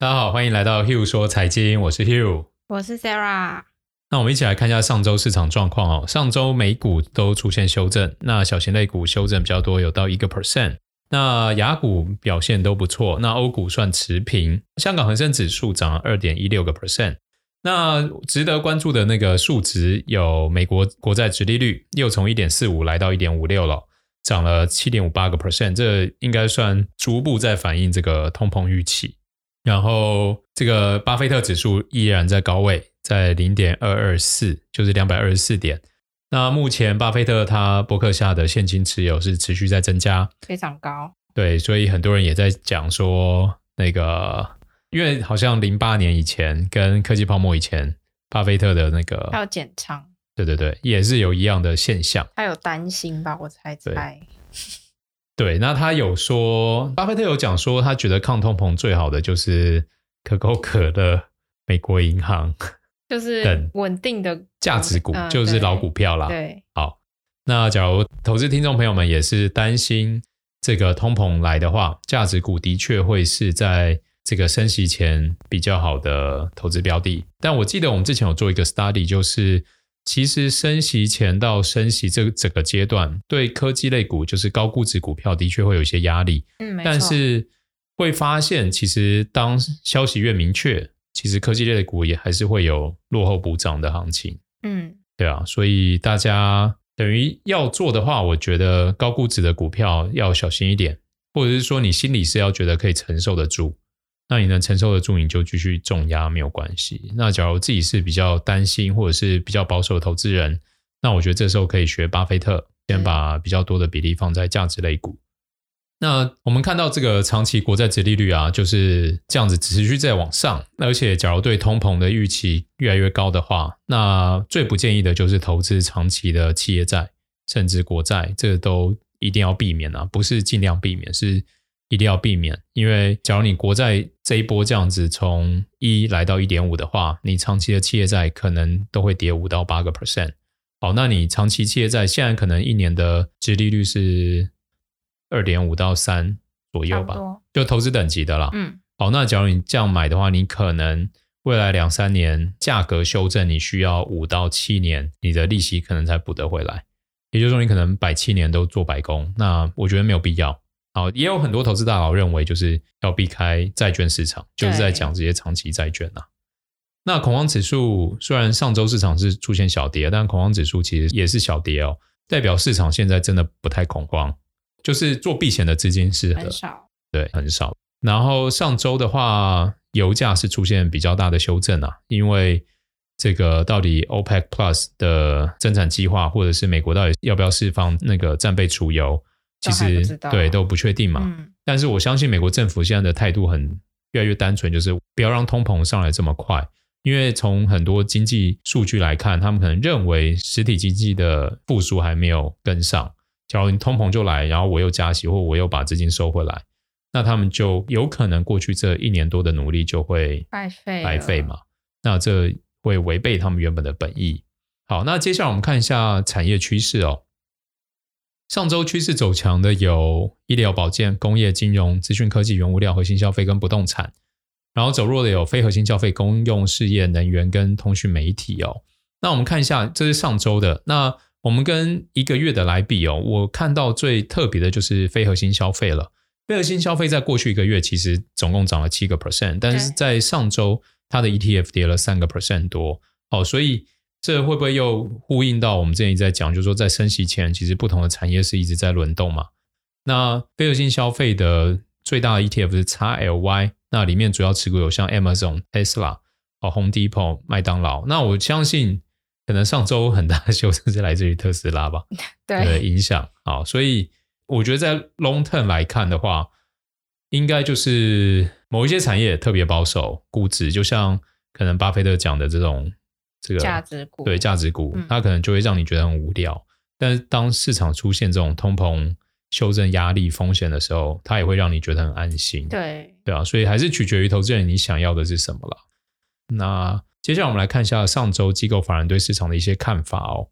大家好，欢迎来到 Hugh 说财经，我是 Hugh，我是 Sarah。那我们一起来看一下上周市场状况哦。上周美股都出现修正，那小型类股修正比较多，有到一个 percent。那雅股表现都不错，那欧股算持平。香港恒生指数涨了二点一六个 percent。那值得关注的那个数值有美国国债殖利率又从一点四五来到一点五六了，涨了七点五八个 percent，这应该算逐步在反映这个通膨预期。然后这个巴菲特指数依然在高位，在零点二二四，就是两百二十四点。那目前巴菲特他博客下的现金持有是持续在增加，非常高。对，所以很多人也在讲说那个。因为好像零八年以前跟科技泡沫以前，巴菲特的那个他有减仓，对对对，也是有一样的现象。他有担心吧？我猜猜。对，那他有说，巴菲特有讲说，他觉得抗通膨最好的就是可口可乐、美国银行，就是稳定的价值股，就是老股票啦。对，好，那假如投资听众朋友们也是担心这个通膨来的话，价值股的确会是在。这个升息前比较好的投资标的，但我记得我们之前有做一个 study，就是其实升息前到升息这个整个阶段，对科技类股就是高估值股票的确会有一些压力。嗯。但是会发现，其实当消息越明确，其实科技类的股也还是会有落后补涨的行情。嗯，对啊，所以大家等于要做的话，我觉得高估值的股票要小心一点，或者是说你心里是要觉得可以承受得住。那你能承受得住，你就继续重压没有关系。那假如自己是比较担心或者是比较保守的投资人，那我觉得这时候可以学巴菲特，先把比较多的比例放在价值类股。那我们看到这个长期国债殖利率啊，就是这样子持续在往上。而且假如对通膨的预期越来越高的话，那最不建议的就是投资长期的企业债，甚至国债，这个都一定要避免啊，不是尽量避免，是。一定要避免，因为假如你国债这一波这样子从一来到一点五的话，你长期的企业债可能都会跌五到八个 percent。好，那你长期企业债现在可能一年的殖利率是二点五到三左右吧，就投资等级的啦。嗯，好，那假如你这样买的话，你可能未来两三年价格修正，你需要五到七年，你的利息可能才补得回来。也就是说，你可能摆七年都做白工，那我觉得没有必要。好，也有很多投资大佬认为，就是要避开债券市场，就是在讲这些长期债券呐。那恐慌指数虽然上周市场是出现小跌，但恐慌指数其实也是小跌哦，代表市场现在真的不太恐慌，就是做避险的资金是很少，对，很少。然后上周的话，油价是出现比较大的修正啊，因为这个到底 OPEC Plus 的增产计划，或者是美国到底要不要释放那个战备储油？其实对都不确定嘛，嗯，但是我相信美国政府现在的态度很越来越单纯，就是不要让通膨上来这么快。因为从很多经济数据来看，他们可能认为实体经济的复苏还没有跟上。假如你通膨就来，然后我又加息，或我又把资金收回来，那他们就有可能过去这一年多的努力就会白费白费嘛。那这会违背他们原本的本意。好，那接下来我们看一下产业趋势哦。上周趋势走强的有医疗保健、工业、金融、资讯科技、原物料、核心消费跟不动产，然后走弱的有非核心消费、公用事业、能源跟通讯媒体哦。那我们看一下，这是上周的。那我们跟一个月的来比哦，我看到最特别的就是非核心消费了。非核心消费在过去一个月其实总共涨了七个 percent，但是在上周它的 ETF 跌了三个 percent 多哦，所以。这会不会又呼应到我们之前一直在讲，就是说在升息前，其实不同的产业是一直在轮动嘛？那非核心消费的最大的 ETF 是 XLY，那里面主要持股有像 Amazon、Tesla、哦 Home Depot、麦当劳。那我相信，可能上周很大的修正是来自于特斯拉吧？对，的影响啊，所以我觉得在 long term 来看的话，应该就是某一些产业特别保守估值，就像可能巴菲特讲的这种。这个价值股，对价值股，它可能就会让你觉得很无聊。嗯、但是当市场出现这种通膨修正压力风险的时候，它也会让你觉得很安心。对对啊，所以还是取决于投资人你想要的是什么了。那接下来我们来看一下上周机构法人对市场的一些看法哦。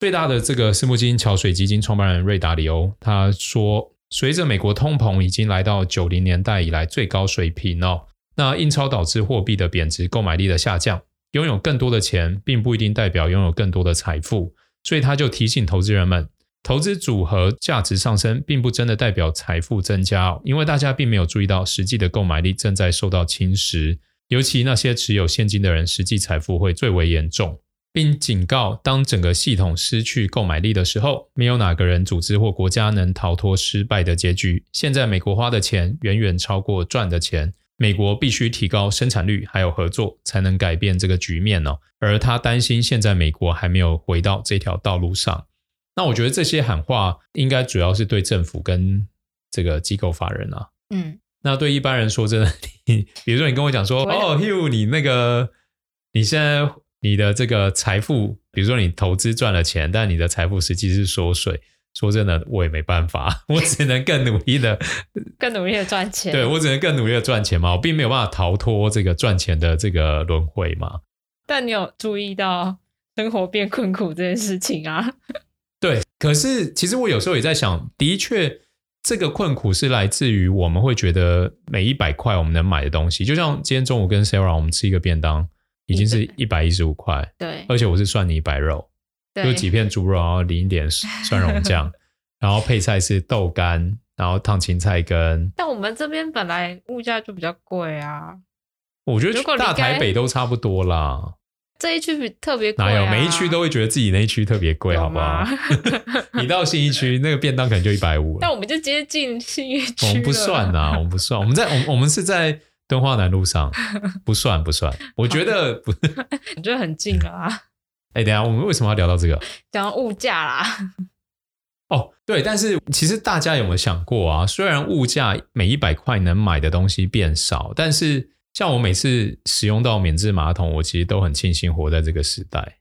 最大的这个私募基金桥水基金创办人瑞达里欧他说，随着美国通膨已经来到九零年代以来最高水平哦。那印钞导致货币的贬值，购买力的下降。拥有更多的钱，并不一定代表拥有更多的财富。所以他就提醒投资人们，投资组合价值上升，并不真的代表财富增加哦，因为大家并没有注意到实际的购买力正在受到侵蚀。尤其那些持有现金的人，实际财富会最为严重，并警告：当整个系统失去购买力的时候，没有哪个人、组织或国家能逃脱失败的结局。现在美国花的钱远远超过赚的钱，美国必须提高生产率，还有合作，才能改变这个局面哦。而他担心，现在美国还没有回到这条道路上。那我觉得这些喊话应该主要是对政府跟这个机构法人啊。嗯。那对一般人说真的，你比如说你跟我讲说，哦，Hugh，你那个你现在你的这个财富，比如说你投资赚了钱，但你的财富实际是缩水。说真的，我也没办法，我只能更努力的、更努力的赚钱。对，我只能更努力的赚钱嘛，我并没有办法逃脱这个赚钱的这个轮回嘛。但你有注意到生活变困苦这件事情啊？对，可是其实我有时候也在想，的确。这个困苦是来自于我们会觉得每一百块我们能买的东西，就像今天中午跟 Sarah 我们吃一个便当，已经是一百一十五块，对，而且我是算你一百肉，就几片猪肉，然后淋一点 蒜蓉酱，然后配菜是豆干，然后烫青菜根。但我们这边本来物价就比较贵啊，我觉得大台北都差不多啦。这一区特别贵，哪有？每一区都会觉得自己那一区特别贵，好不好？你到信义区，那个便当可能就一百五。但我们就接近信义区，我们不算呐，我们不算。我们在，我我们是在敦化南路上，不算不算。我觉得不，我觉得很近啊。哎，等下，我们为什么要聊到这个？讲到物价啦。哦，对，但是其实大家有没有想过啊？虽然物价每一百块能买的东西变少，但是。像我每次使用到免治马桶，我其实都很庆幸活在这个时代。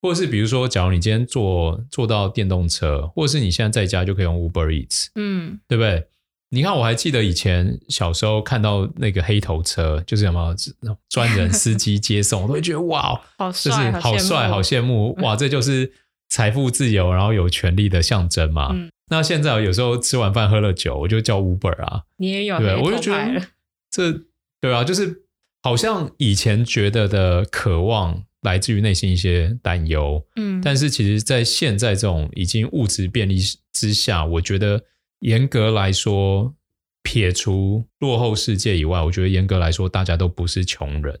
或者是比如说，假如你今天坐坐到电动车，或者是你现在在家就可以用 Uber Eats，嗯，对不对？你看，我还记得以前小时候看到那个黑头车，就是什么专人司机接送，我都会觉得哇，好帅，就是好帅，好羡慕，哇，这就是财富自由，然后有权利的象征嘛。嗯，那现在有时候吃完饭喝了酒，我就叫 Uber 啊，你也有，对，我就觉得这。对啊，就是好像以前觉得的渴望来自于内心一些担忧，嗯，但是其实，在现在这种已经物质便利之下，我觉得严格来说，撇除落后世界以外，我觉得严格来说，大家都不是穷人，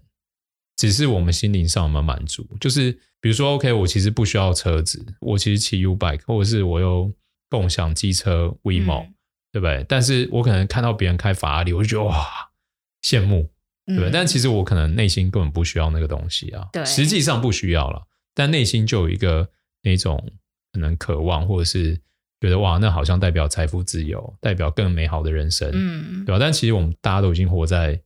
只是我们心灵上有没有满足。就是比如说，OK，我其实不需要车子，我其实骑 U-Bike，或者是我有共享机车 WeMo，嗯，对不对？但是我可能看到别人开法拉利，我就觉得哇。羡慕，对，嗯、但其实我可能内心根本不需要那个东西啊。对，实际上不需要了，但内心就有一个那种可能渴望，或者是觉得哇，那好像代表财富自由，代表更美好的人生，嗯，对吧？但其实我们大家都已经活在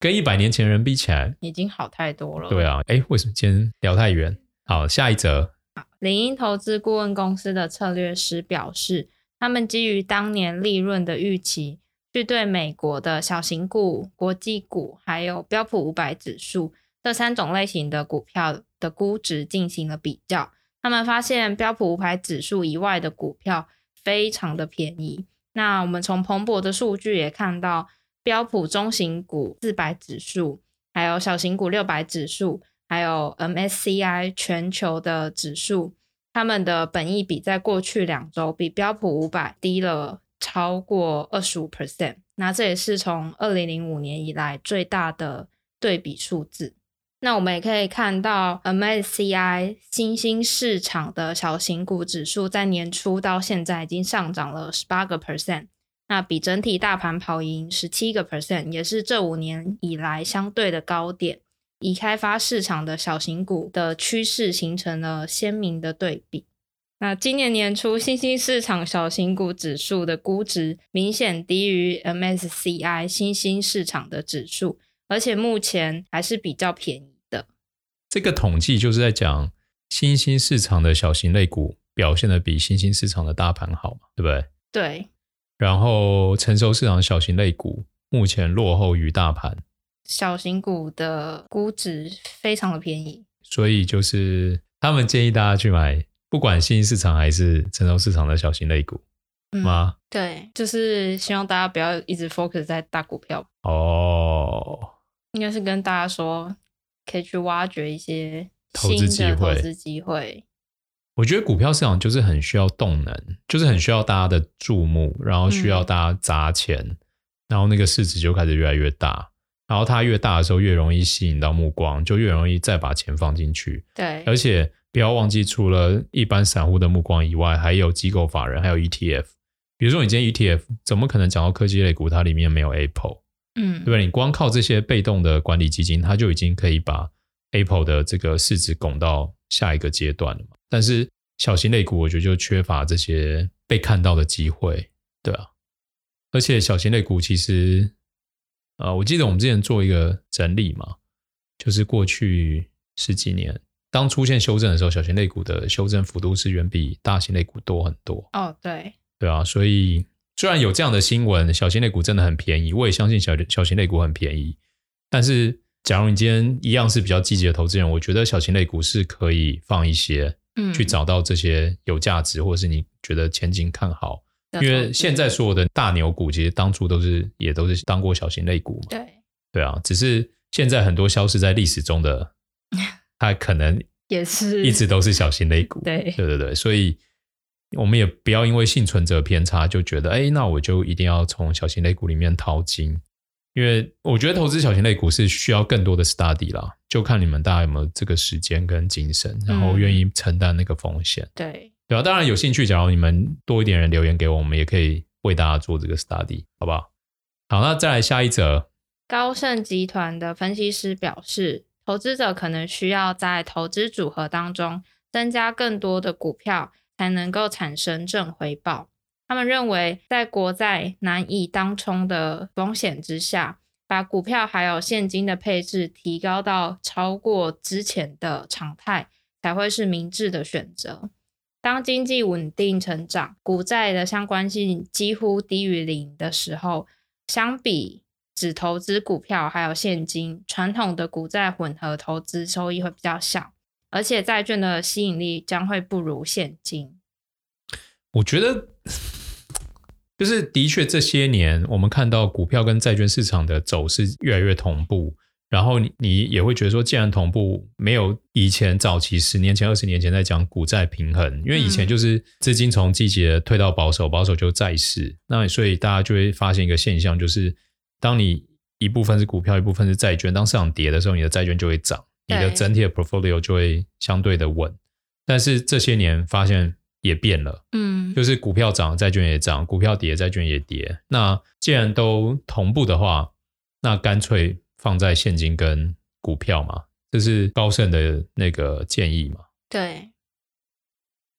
跟一百年前人比起来，已经好太多了。对啊，哎，为什么今天聊太远？好，下一则。领英投资顾问公司的策略师表示，他们基于当年利润的预期。去对美国的小型股、国际股，还有标普五百指数这三种类型的股票的估值进行了比较，他们发现标普五百指数以外的股票非常的便宜。那我们从彭博的数据也看到，标普中型股四百指数，还有小型股六百指数，还有 MSCI 全球的指数，他们的本益比在过去两周比标普五百低了。超过二十五 percent，那这也是从二零零五年以来最大的对比数字。那我们也可以看到，MSCI 新兴市场的小型股指数在年初到现在已经上涨了十八个 percent，那比整体大盘跑赢十七个 percent，也是这五年以来相对的高点。已开发市场的小型股的趋势形成了鲜明的对比。那今年年初，新兴市场小型股指数的估值明显低于 MSCI 新兴市场的指数，而且目前还是比较便宜。这个统计就是在讲新兴市场的小型类股表现的比新兴市场的大盘好嘛，对不对？对。然后成熟市场小型类股目前落后于大盘，小型股的估值非常的便宜，所以就是他们建议大家去买。不管新兴市场还是成熟市场的小型类股，嗯、吗？对，就是希望大家不要一直 focus 在大股票。哦，应该是跟大家说，可以去挖掘一些投资机会。投资机会。我觉得股票市场就是很需要动能，就是很需要大家的注目，然后需要大家砸钱，嗯、然后那个市值就开始越来越大。然后它越大的时候，越容易吸引到目光，就越容易再把钱放进去。对，而且不要忘记，除了一般散户的目光以外，还有机构法人，还有 ETF。比如说，你今天 ETF 怎么可能讲到科技类股，它里面没有 Apple？嗯，对不对？你光靠这些被动的管理基金，它就已经可以把 Apple 的这个市值拱到下一个阶段了嘛。但是小型类股，我觉得就缺乏这些被看到的机会，对啊。而且小型类股其实。啊、呃，我记得我们之前做一个整理嘛，就是过去十几年，当出现修正的时候，小型类股的修正幅度是远比大型类股多很多。哦，对，对啊，所以虽然有这样的新闻，小型类股真的很便宜，我也相信小小型类股很便宜。但是，假如你今天一样是比较积极的投资人，我觉得小型类股是可以放一些，嗯，去找到这些有价值，或者是你觉得前景看好。因为现在所有的大牛股，其实当初都是也都是当过小型类股嘛。对对啊，只是现在很多消失在历史中的，它可能也是一直都是小型类股。对对对对，所以我们也不要因为幸存者偏差就觉得，哎，那我就一定要从小型类股里面淘金。因为我觉得投资小型类股是需要更多的 study 啦，就看你们大家有没有这个时间跟精神，然后愿意承担那个风险。嗯、对。对啊，当然有兴趣。假如你们多一点人留言给我，我们也可以为大家做这个 study，好不好？好，那再来下一则。高盛集团的分析师表示，投资者可能需要在投资组合当中增加更多的股票，才能够产生正回报。他们认为，在国债难以当冲的风险之下，把股票还有现金的配置提高到超过之前的常态，才会是明智的选择。当经济稳定成长，股债的相关性几乎低于零的时候，相比只投资股票还有现金，传统的股债混合投资收益会比较小，而且债券的吸引力将会不如现金。我觉得，就是的确这些年我们看到股票跟债券市场的走势越来越同步。然后你你也会觉得说，既然同步没有以前早期十年前、二十年前在讲股债平衡，因为以前就是资金从积极的退到保守，保守就债市，那所以大家就会发现一个现象，就是当你一部分是股票，一部分是债券，当市场跌的时候，你的债券就会涨，你的整体的 portfolio 就会相对的稳。但是这些年发现也变了，嗯，就是股票涨，债券也涨；股票跌，债券也跌。那既然都同步的话，那干脆。放在现金跟股票嘛，这是高盛的那个建议嘛。对。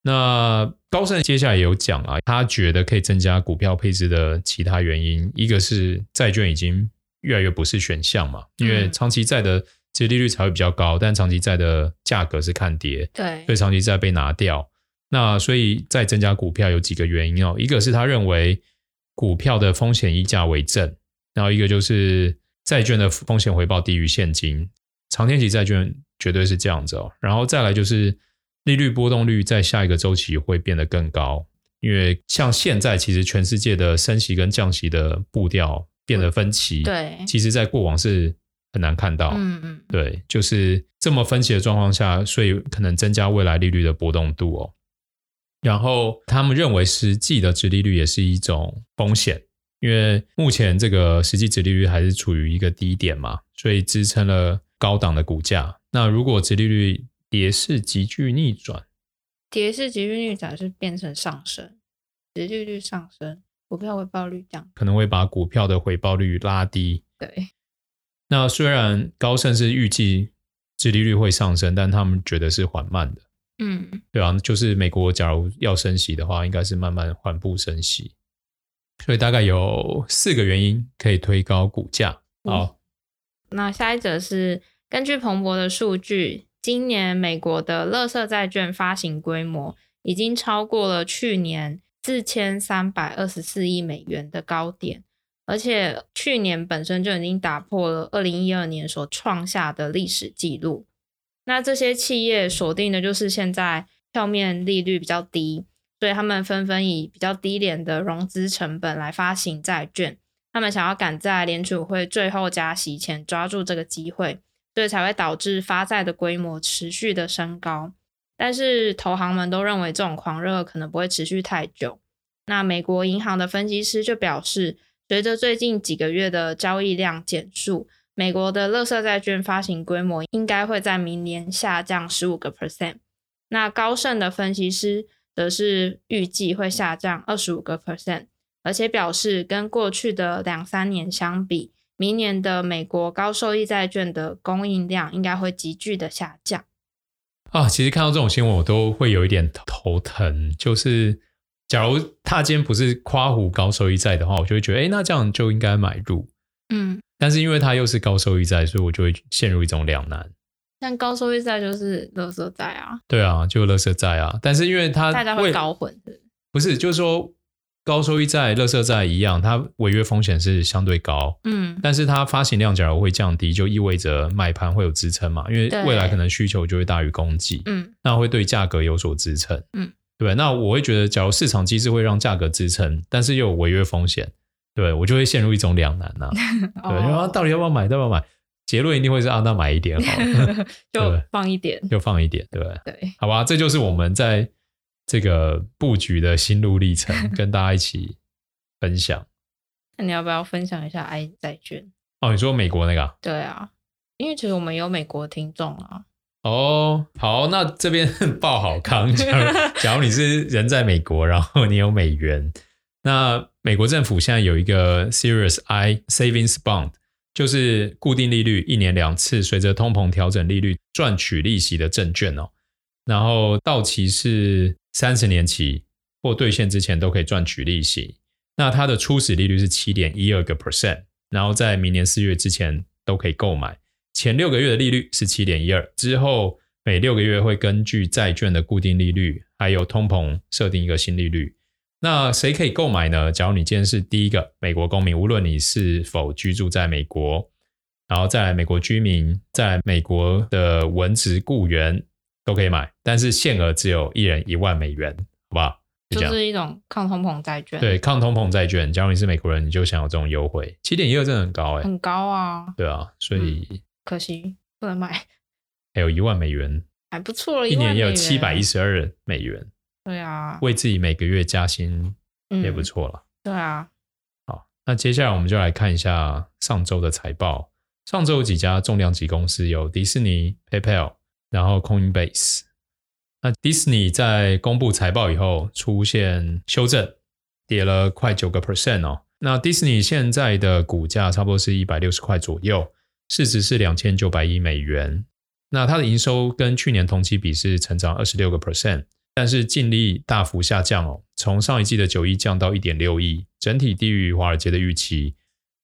那高盛接下来也有讲啊，他觉得可以增加股票配置的其他原因，一个是债券已经越来越不是选项嘛，因为长期债的殖利率才会比较高，但长期债的价格是看跌，对，所以长期债被拿掉。那所以再增加股票有几个原因哦，一个是他认为股票的风险溢价为正，然后一个就是。债券的风险回报低于现金，长天期债券绝对是这样子哦。然后再来就是利率波动率在下一个周期会变得更高，因为像现在其实全世界的升息跟降息的步调变得分歧，对，其实在过往是很难看到，嗯嗯，对，就是这么分歧的状况下，所以可能增加未来利率的波动度哦。然后他们认为实际的殖利率也是一种风险。因为目前这个实际殖利率还是处于一个低点嘛，所以支撑了高档的股价。那如果殖利率跌势急剧逆转，跌势急剧逆转是变成上升，殖利率上升，股票回报率降，可能会把股票的回报率拉低。对。那虽然高盛是预计殖利率会上升，但他们觉得是缓慢的。嗯，对啊，就是美国假如要升息的话，应该是慢慢缓步升息。所以大概有四个原因可以推高股价。好，那下一则是根据彭博的数据，今年美国的垃圾债券发行规模已经超过了去年四千三百二十四亿美元的高点，而且去年本身就已经打破了二零一二年所创下的历史记录。那这些企业锁定的就是现在票面利率比较低。所以他们纷纷以比较低廉的融资成本来发行债券，他们想要赶在联储会最后加息前抓住这个机会，所以才会导致发债的规模持续的升高。但是投行们都认为这种狂热可能不会持续太久。那美国银行的分析师就表示，随着最近几个月的交易量减速，美国的垃圾债券发行规模应该会在明年下降十五个 percent。那高盛的分析师则是预计会下降二十五个 percent，而且表示跟过去的两三年相比，明年的美国高收益债券的供应量应该会急剧的下降。啊，其实看到这种新闻，我都会有一点头疼。就是假如他今天不是夸虎高收益债的话，我就会觉得，哎，那这样就应该买入。嗯，但是因为它又是高收益债，所以我就会陷入一种两难。但高收益债就是垃圾债啊。对啊，就垃圾债啊。但是因为它大家会搞混的，不是，就是说。高收益债、垃圾债一样，它违约风险是相对高，嗯，但是它发行量假如会降低，就意味着买盘会有支撑嘛，因为未来可能需求就会大于供给，嗯，那会对价格有所支撑，嗯，对，那我会觉得，假如市场机制会让价格支撑，但是又有违约风险，对我就会陷入一种两难 呐、啊，对，然后到底要不要买，要不要买？结论一定会是啊，那买一点好了，就放一点，就放一点，对，对，好吧，这就是我们在。这个布局的心路历程，跟大家一起分享。那你要不要分享一下 I 债券？哦，你说美国那个？对啊，因为其实我们有美国听众啊。哦，好，那这边 报好康。假如假如你是人在美国，然后你有美元，那美国政府现在有一个 Series I Savings Bond，就是固定利率一年两次，随着通膨调整利率赚取利息的证券哦。然后到期是。三十年期或兑现之前都可以赚取利息，那它的初始利率是七点一二个 percent，然后在明年四月之前都可以购买。前六个月的利率是七点一二，之后每六个月会根据债券的固定利率还有通膨设定一个新利率。那谁可以购买呢？假如你今天是第一个美国公民，无论你是否居住在美国，然后再来美国居民，在美国的文职雇员。都可以买，但是限额只有一人一万美元，好不好？就，是一种抗通膨债券。对，抗通膨债券。假如你是美国人，你就享有这种优惠，七点一二真的很高哎、欸，很高啊。对啊，所以、嗯、可惜不能买。还有一万美元，还不错了，一年也有七百一十二美元。对啊，为自己每个月加薪也不错了、嗯。对啊，好，那接下来我们就来看一下上周的财报。上周有几家重量级公司有迪士尼、PayPal。然后 Coinbase，那 Disney 在公布财报以后出现修正，跌了快九个 percent 哦。那 Disney 现在的股价差不多是一百六十块左右，市值是两千九百亿美元。那它的营收跟去年同期比是成长二十六个 percent，但是净利大幅下降哦，从上一季的九亿降到一点六亿，整体低于华尔街的预期，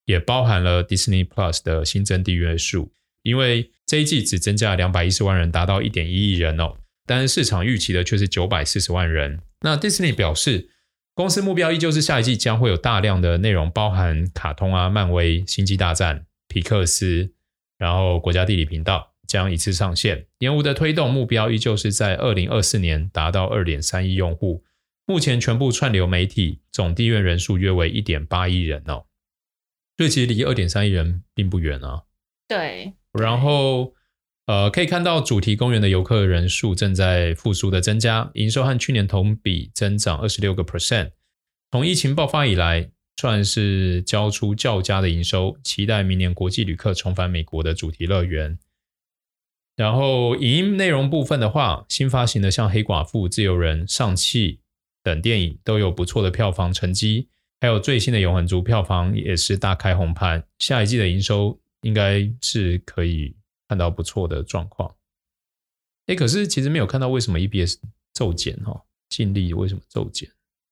也包含了 Disney Plus 的新增订阅数。因为这一季只增加了两百一十万人，达到一点一亿人哦，但是市场预期的却是九百四十万人。那 Disney 表示，公司目标依旧是下一季将会有大量的内容，包含卡通啊、漫威、星际大战、皮克斯，然后国家地理频道将一次上线。业务的推动目标依旧是在二零二四年达到二点三亿用户。目前全部串流媒体总订阅人数约为一点八亿人哦，所以其实离二点三亿人并不远啊。对。然后，呃，可以看到主题公园的游客人数正在复苏的增加，营收和去年同比增长二十六个 percent。从疫情爆发以来，算是交出较佳的营收，期待明年国际旅客重返美国的主题乐园。然后，影音内容部分的话，新发行的像《黑寡妇》《自由人》《上汽》等电影都有不错的票房成绩，还有最新的《永恒族》票房也是大开红盘，下一季的营收。应该是可以看到不错的状况。哎，可是其实没有看到为什么 EBS 骤减哈，净利为什么骤减？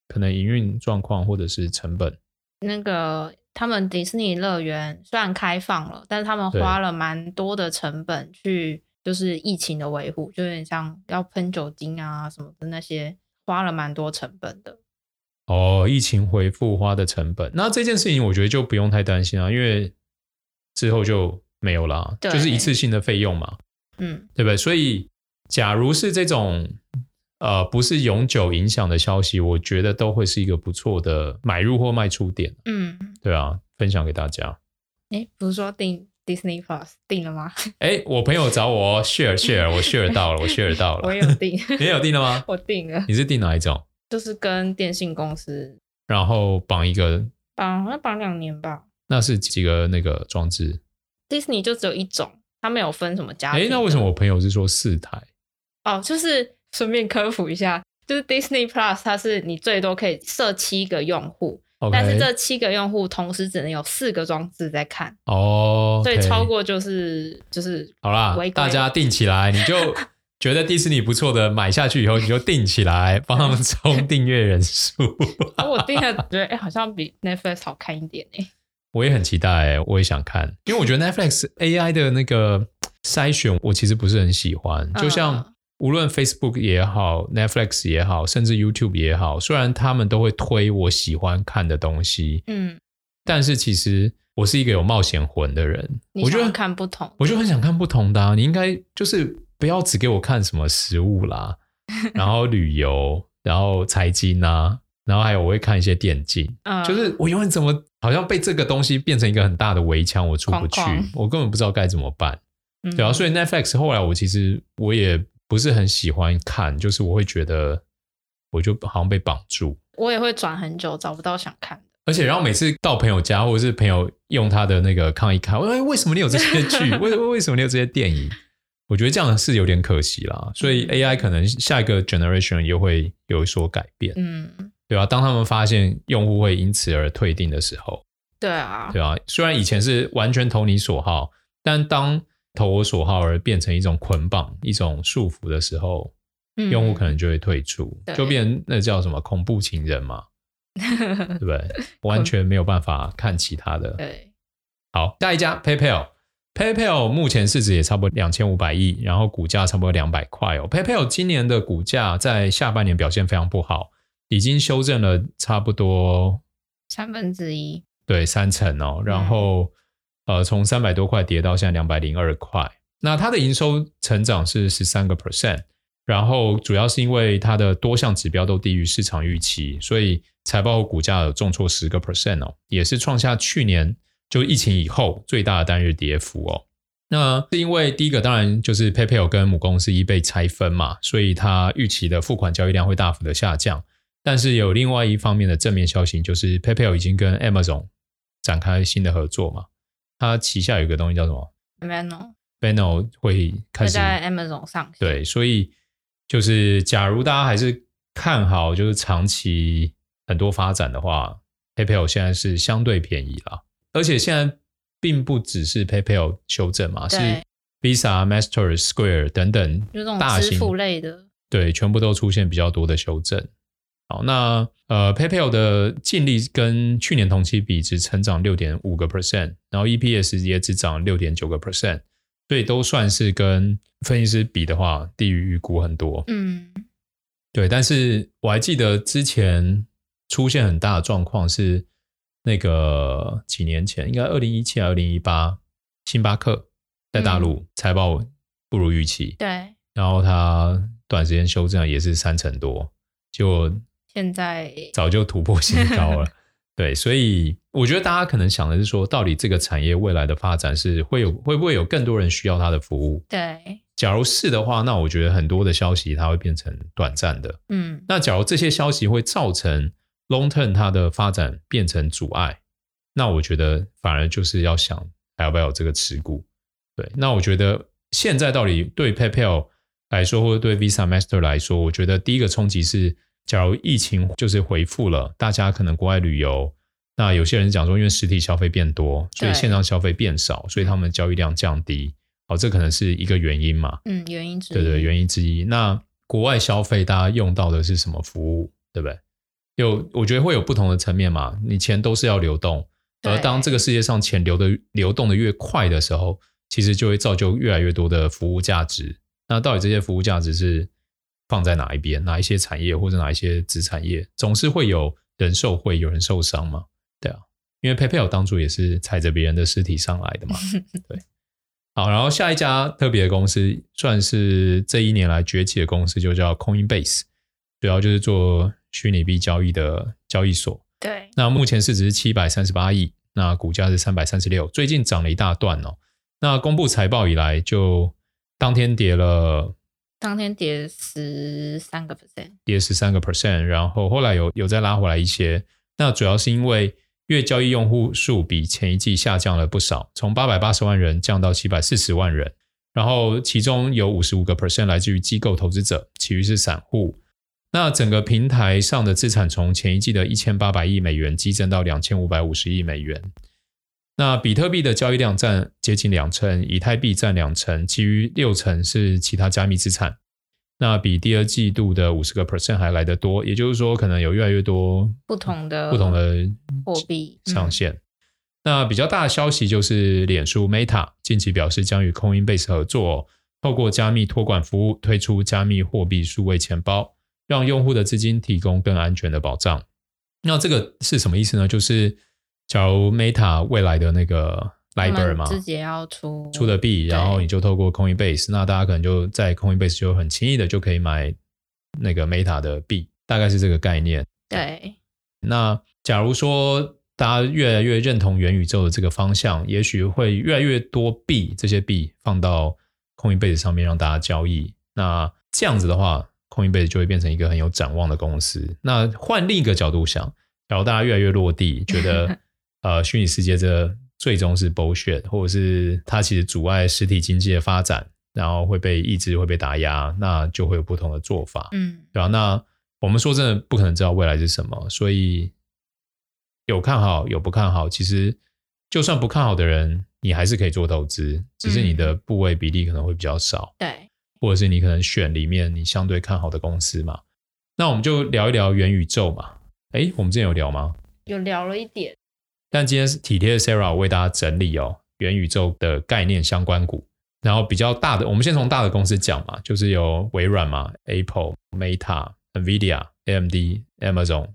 可能营运状况或者是成本。那个他们迪士尼乐园虽然开放了，但是他们花了蛮多的成本去，就是疫情的维护，就有点像要喷酒精啊什么的那些，花了蛮多成本的。哦，疫情回复花的成本，那这件事情我觉得就不用太担心啊，因为。之后就没有了，就是一次性的费用嘛，嗯，对不对？所以，假如是这种呃不是永久影响的消息，我觉得都会是一个不错的买入或卖出点，嗯，对啊，分享给大家。哎，不是说订 Disney Plus 订了吗？哎，我朋友找我 share share，我 share 到了，我 share 到了。我有订，你有订了吗？我订了。你是订哪一种？就是跟电信公司，然后绑一个绑，好像绑两年吧。那是几个那个装置？Disney 就只有一种，它没有分什么家庭。哎，那为什么我朋友是说四台？哦，就是顺便科普一下，就是 Disney Plus 它是你最多可以设七个用户。但是这七个用户同时只能有四个装置在看哦，oh. 所以超过就是就是好啦，大家定起来，你就觉得迪士尼不错的买下去以后，你就定起来，帮他们冲订阅人数。我订了，觉得哎，好像比 Netflix 好看一点哎。我也很期待，我也想看，因为我觉得 Netflix AI 的那个筛选，我其实不是很喜欢，就像。Uh. 无论 Facebook 也好，Netflix 也好，甚至 YouTube 也好，虽然他们都会推我喜欢看的东西，嗯，但是其实我是一个有冒险魂的人，我就想看不同，我就很想看不同的啊。你应该就是不要只给我看什么食物啦，然后旅游，然后财经啊，然后还有我会看一些电竞，嗯，就是我永远怎么好像被这个东西变成一个很大的围墙，我出不去，我根本不知道该怎么办。嗯，对啊，所以 Netflix 后来我其实我也。不是很喜欢看，就是我会觉得，我就好像被绑住。我也会转很久，找不到想看的。而且，然后每次到朋友家，或者是朋友用他的那个抗议看，我说：“为什么你有这些剧？为为什么你有这些电影？”我觉得这样是有点可惜啦。所以 AI 可能下一个 generation 又会有所改变，嗯，对吧？当他们发现用户会因此而退订的时候，对啊，对啊。虽然以前是完全投你所好，但当投我所好而变成一种捆绑、一种束缚的时候，嗯、用户可能就会退出，就变成那叫什么恐怖情人嘛，对不对？完全没有办法看其他的。对，好，下一家 PayPal，PayPal 目前市值也差不多两千五百亿，然后股价差不多两百块哦。PayPal 今年的股价在下半年表现非常不好，已经修正了差不多三分之一，对，三成哦，然后。呃，从三百多块跌到现在两百零二块，那它的营收成长是十三个 percent，然后主要是因为它的多项指标都低于市场预期，所以财报和股价有重挫十个 percent 哦，也是创下去年就疫情以后最大的单日跌幅哦。那是因为第一个当然就是 PayPal 跟母公司一被拆分嘛，所以它预期的付款交易量会大幅的下降，但是有另外一方面的正面消息，就是 PayPal 已经跟 Amazon 展开新的合作嘛。它旗下有一个东西叫什么？Venmo，Venmo 会开始在 Amazon 上。对，所以就是假如大家还是看好就是长期很多发展的话，PayPal 现在是相对便宜啦。而且现在并不只是 PayPal 修正嘛，是 Visa、Master、Square 等等大型支付类的，对，全部都出现比较多的修正。好，那呃，PayPal 的净利跟去年同期比只成长六点五个 percent，然后 EPS 也只涨六点九个 percent，所以都算是跟分析师比的话低于预估很多。嗯，对，但是我还记得之前出现很大的状况是那个几年前，应该二零一七、二零一八，星巴克在大陆财报不如预期，对，然后它短时间修正也是三成多，就。现在早就突破新高了，对，所以我觉得大家可能想的是说，到底这个产业未来的发展是会有会不会有更多人需要它的服务？对，假如是的话，那我觉得很多的消息它会变成短暂的，嗯，那假如这些消息会造成 long term 它的发展变成阻碍，那我觉得反而就是要想还要不要有这个持股？对，那我觉得现在到底对 PayPal 来说，或者对 Visa、Master 来说，我觉得第一个冲击是。假如疫情就是回复了，大家可能国外旅游，那有些人讲说，因为实体消费变多，所以线上消费变少，所以他们交易量降低。哦，这可能是一个原因嘛？嗯，原因之一。对对，原因之一。那国外消费大家用到的是什么服务？对不对？有，我觉得会有不同的层面嘛。你钱都是要流动，而当这个世界上钱流的流动的越快的时候，其实就会造就越来越多的服务价值。那到底这些服务价值是？放在哪一边？哪一些产业或者哪一些子产业，总是会有人受贿，有人受伤嘛？对啊，因为 PayPal 当初也是踩着别人的尸体上来的嘛。对，好，然后下一家特别的公司，算是这一年来崛起的公司，就叫 Coinbase，主要就是做虚拟币交易的交易所。对，那目前市值是七百三十八亿，那股价是三百三十六，最近涨了一大段哦。那公布财报以来，就当天跌了，当天跌十三个 percent，跌十三个 percent，然后后来有有再拉回来一些。那主要是因为月交易用户数比前一季下降了不少，从八百八十万人降到七百四十万人，然后其中有五十五个 percent 来自于机构投资者，其余是散户。那整个平台上的资产从前一季的一千八百亿美元激增到两千五百五十亿美元。那比特币的交易量占接近两成，以太币占两成，其余六成是其他加密资产。那比第二季度的五十个 percent 还来得多，也就是说，可能有越来越多不同的不同的货币上线。那比较大的消息就是，脸书 Meta 近期表示将与 Coinbase 合作，透过加密托管服务推出加密货币数位钱包，让用户的资金提供更安全的保障。那这个是什么意思呢？就是假如 Meta 未来的那个 Libra 嘛，自己要出出的币，然后你就透过 Coinbase，那大家可能就在 Coinbase 就很轻易的就可以买那个 Meta 的币，大概是这个概念。对。那假如说大家越来越认同元宇宙的这个方向，也许会越来越多币，这些币放到 Coinbase 上面让大家交易。那这样子的话，Coinbase 就会变成一个很有展望的公司。那换另一个角度想，假如大家越来越落地，觉得。呃，虚拟世界这最终是 bullshit，或者是它其实阻碍实体经济的发展，然后会被抑制、会被打压，那就会有不同的做法，嗯，对吧？那我们说真的不可能知道未来是什么，所以有看好有不看好，其实就算不看好的人，你还是可以做投资，只是你的部位比例可能会比较少，对，或者是你可能选里面你相对看好的公司嘛。那我们就聊一聊元宇宙嘛。哎，我们之前有聊吗？有聊了一点。但今天是体贴的 Sarah 为大家整理哦，元宇宙的概念相关股，然后比较大的，我们先从大的公司讲嘛，就是有微软嘛，Apple、Meta、NVIDIA、AMD、Amazon、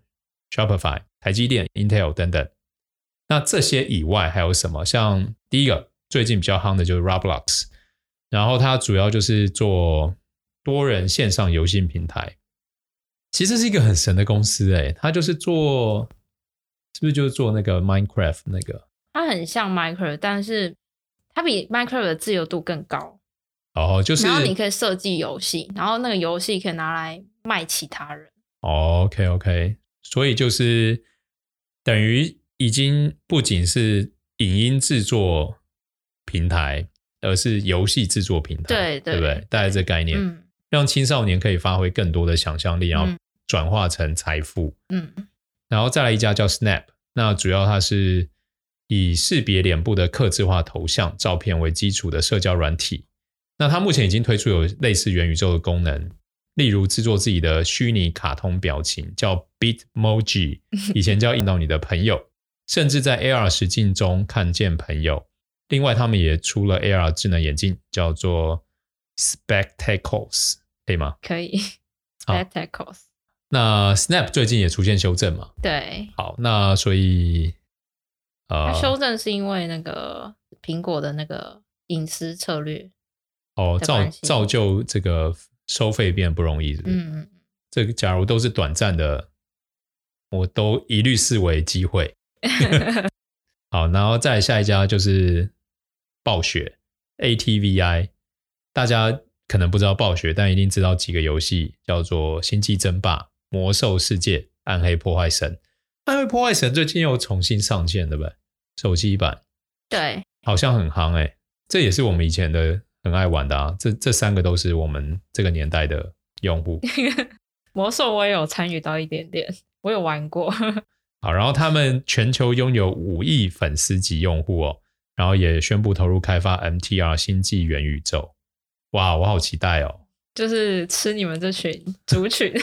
Shopify、台积电、Intel 等等。那这些以外还有什么？像第一个最近比较夯的就是 Roblox，然后它主要就是做多人线上游戏平台。其实是一个很神的公司诶，它就是做。是不是就是做那个 Minecraft 那个？它很像 Minecraft，但是它比 Minecraft 的自由度更高。哦，就是。然后你可以设计游戏，然后那个游戏可以拿来卖其他人。哦，OK OK，所以就是等于已经不仅是影音制作平台，而是游戏制作平台，对对，对？大概这概念，嗯，让青少年可以发挥更多的想象力，然后转化成财富，嗯。然后再来一家叫 Snap，那主要它是以识别脸部的客制化头像照片为基础的社交软体。那它目前已经推出有类似元宇宙的功能，例如制作自己的虚拟卡通表情，叫 Bitmoji，以前叫引导你的朋友，甚至在 AR 实境中看见朋友。另外，他们也出了 AR 智能眼镜，叫做 Spectacles，可以吗？可以，Spectacles。那 Snap 最近也出现修正嘛？对，好，那所以，呃，修正是因为那个苹果的那个隐私策略哦，造造就这个收费变不容易是不是？嗯嗯，这个假如都是短暂的，我都一律视为机会。好，然后再下一家就是暴雪 ATVI，大家可能不知道暴雪，但一定知道几个游戏，叫做《星际争霸》。魔兽世界、暗黑破坏神、暗黑破坏神最近又重新上线，对不对？手机版，对，好像很夯诶。这也是我们以前的很爱玩的啊。这这三个都是我们这个年代的用户。魔兽我也有参与到一点点，我有玩过。好，然后他们全球拥有五亿粉丝级用户哦，然后也宣布投入开发 MTR 星际元宇宙。哇，我好期待哦！就是吃你们这群 族群。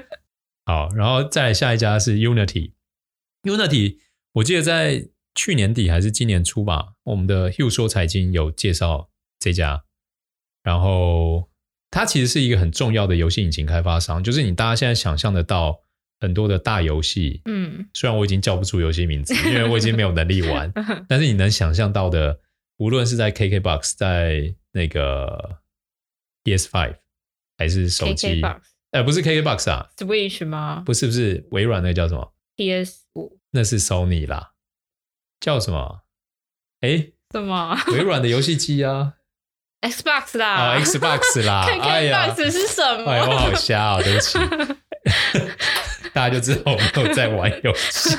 好，然后再下一家是 Unity。Unity，我记得在去年底还是今年初吧，我们的 Hugh 说财经有介绍这家。然后它其实是一个很重要的游戏引擎开发商，就是你大家现在想象得到很多的大游戏，嗯，虽然我已经叫不出游戏名字，因为我已经没有能力玩，但是你能想象到的，无论是在 KKBOX，在那个 PS5 还是手机。哎，不是 KKBOX 啊，Switch 吗？不是，不是微软那个叫什么？PS 五，那是 Sony 啦。叫什么？哎，什么？微软的游戏机啊，Xbox 啦，啊、oh,，Xbox 啦，，KKBox 是什么？哎，我好瞎啊、哦，对不起，大家就知道我没有在玩游戏。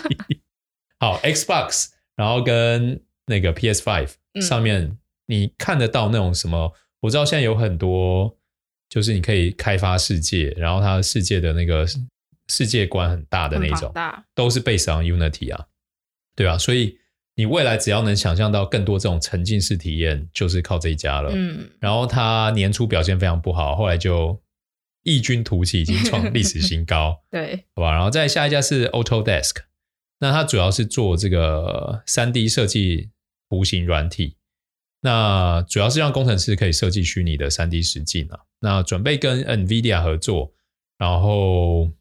好，Xbox，然后跟那个 PS Five 上面，嗯、你看得到那种什么？我知道现在有很多，就是你可以开发世界，然后它世界的那个世界观很大的那种，都是 based on Unity 啊，对吧、啊？所以你未来只要能想象到更多这种沉浸式体验，就是靠这一家了。嗯，然后它年初表现非常不好，后来就异军突起，已经创历史新高。对，好吧。然后再下一家是 Autodesk，那它主要是做这个三 D 设计图形软体。那主要是让工程师可以设计虚拟的三 D 实境啊。那准备跟 NVIDIA 合作，然后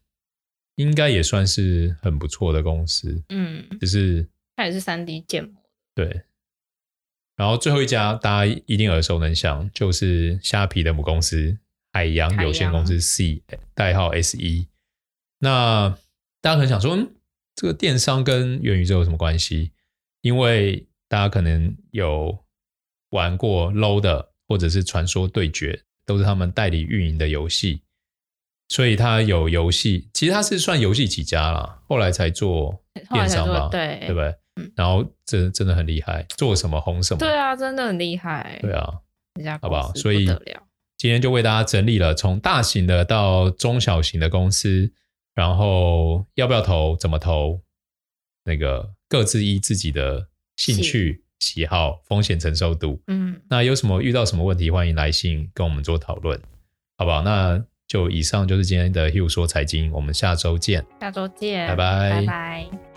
应该也算是很不错的公司。嗯，就是它也是三 D 建模。对。然后最后一家大家一定耳熟能详，就是虾皮的母公司海洋有限公司 C 代号 SE。那大家可能想说，嗯，这个电商跟元宇宙有什么关系？因为大家可能有。玩过 low 的，或者是传说对决，都是他们代理运营的游戏，所以他有游戏，其实他是算游戏起家啦，后来才做电商吧，对。对不对？嗯、然后真真的很厉害，做什么红什么，对啊，真的很厉害，对啊，好不好？所以今天就为大家整理了从大型的到中小型的公司，然后要不要投，怎么投，那个各自依自己的兴趣。喜好、风险承受度，嗯，那有什么遇到什么问题，欢迎来信跟我们做讨论，好不好？那就以上就是今天的 Hugh 说财经，我们下周见，下周见，拜拜，拜拜。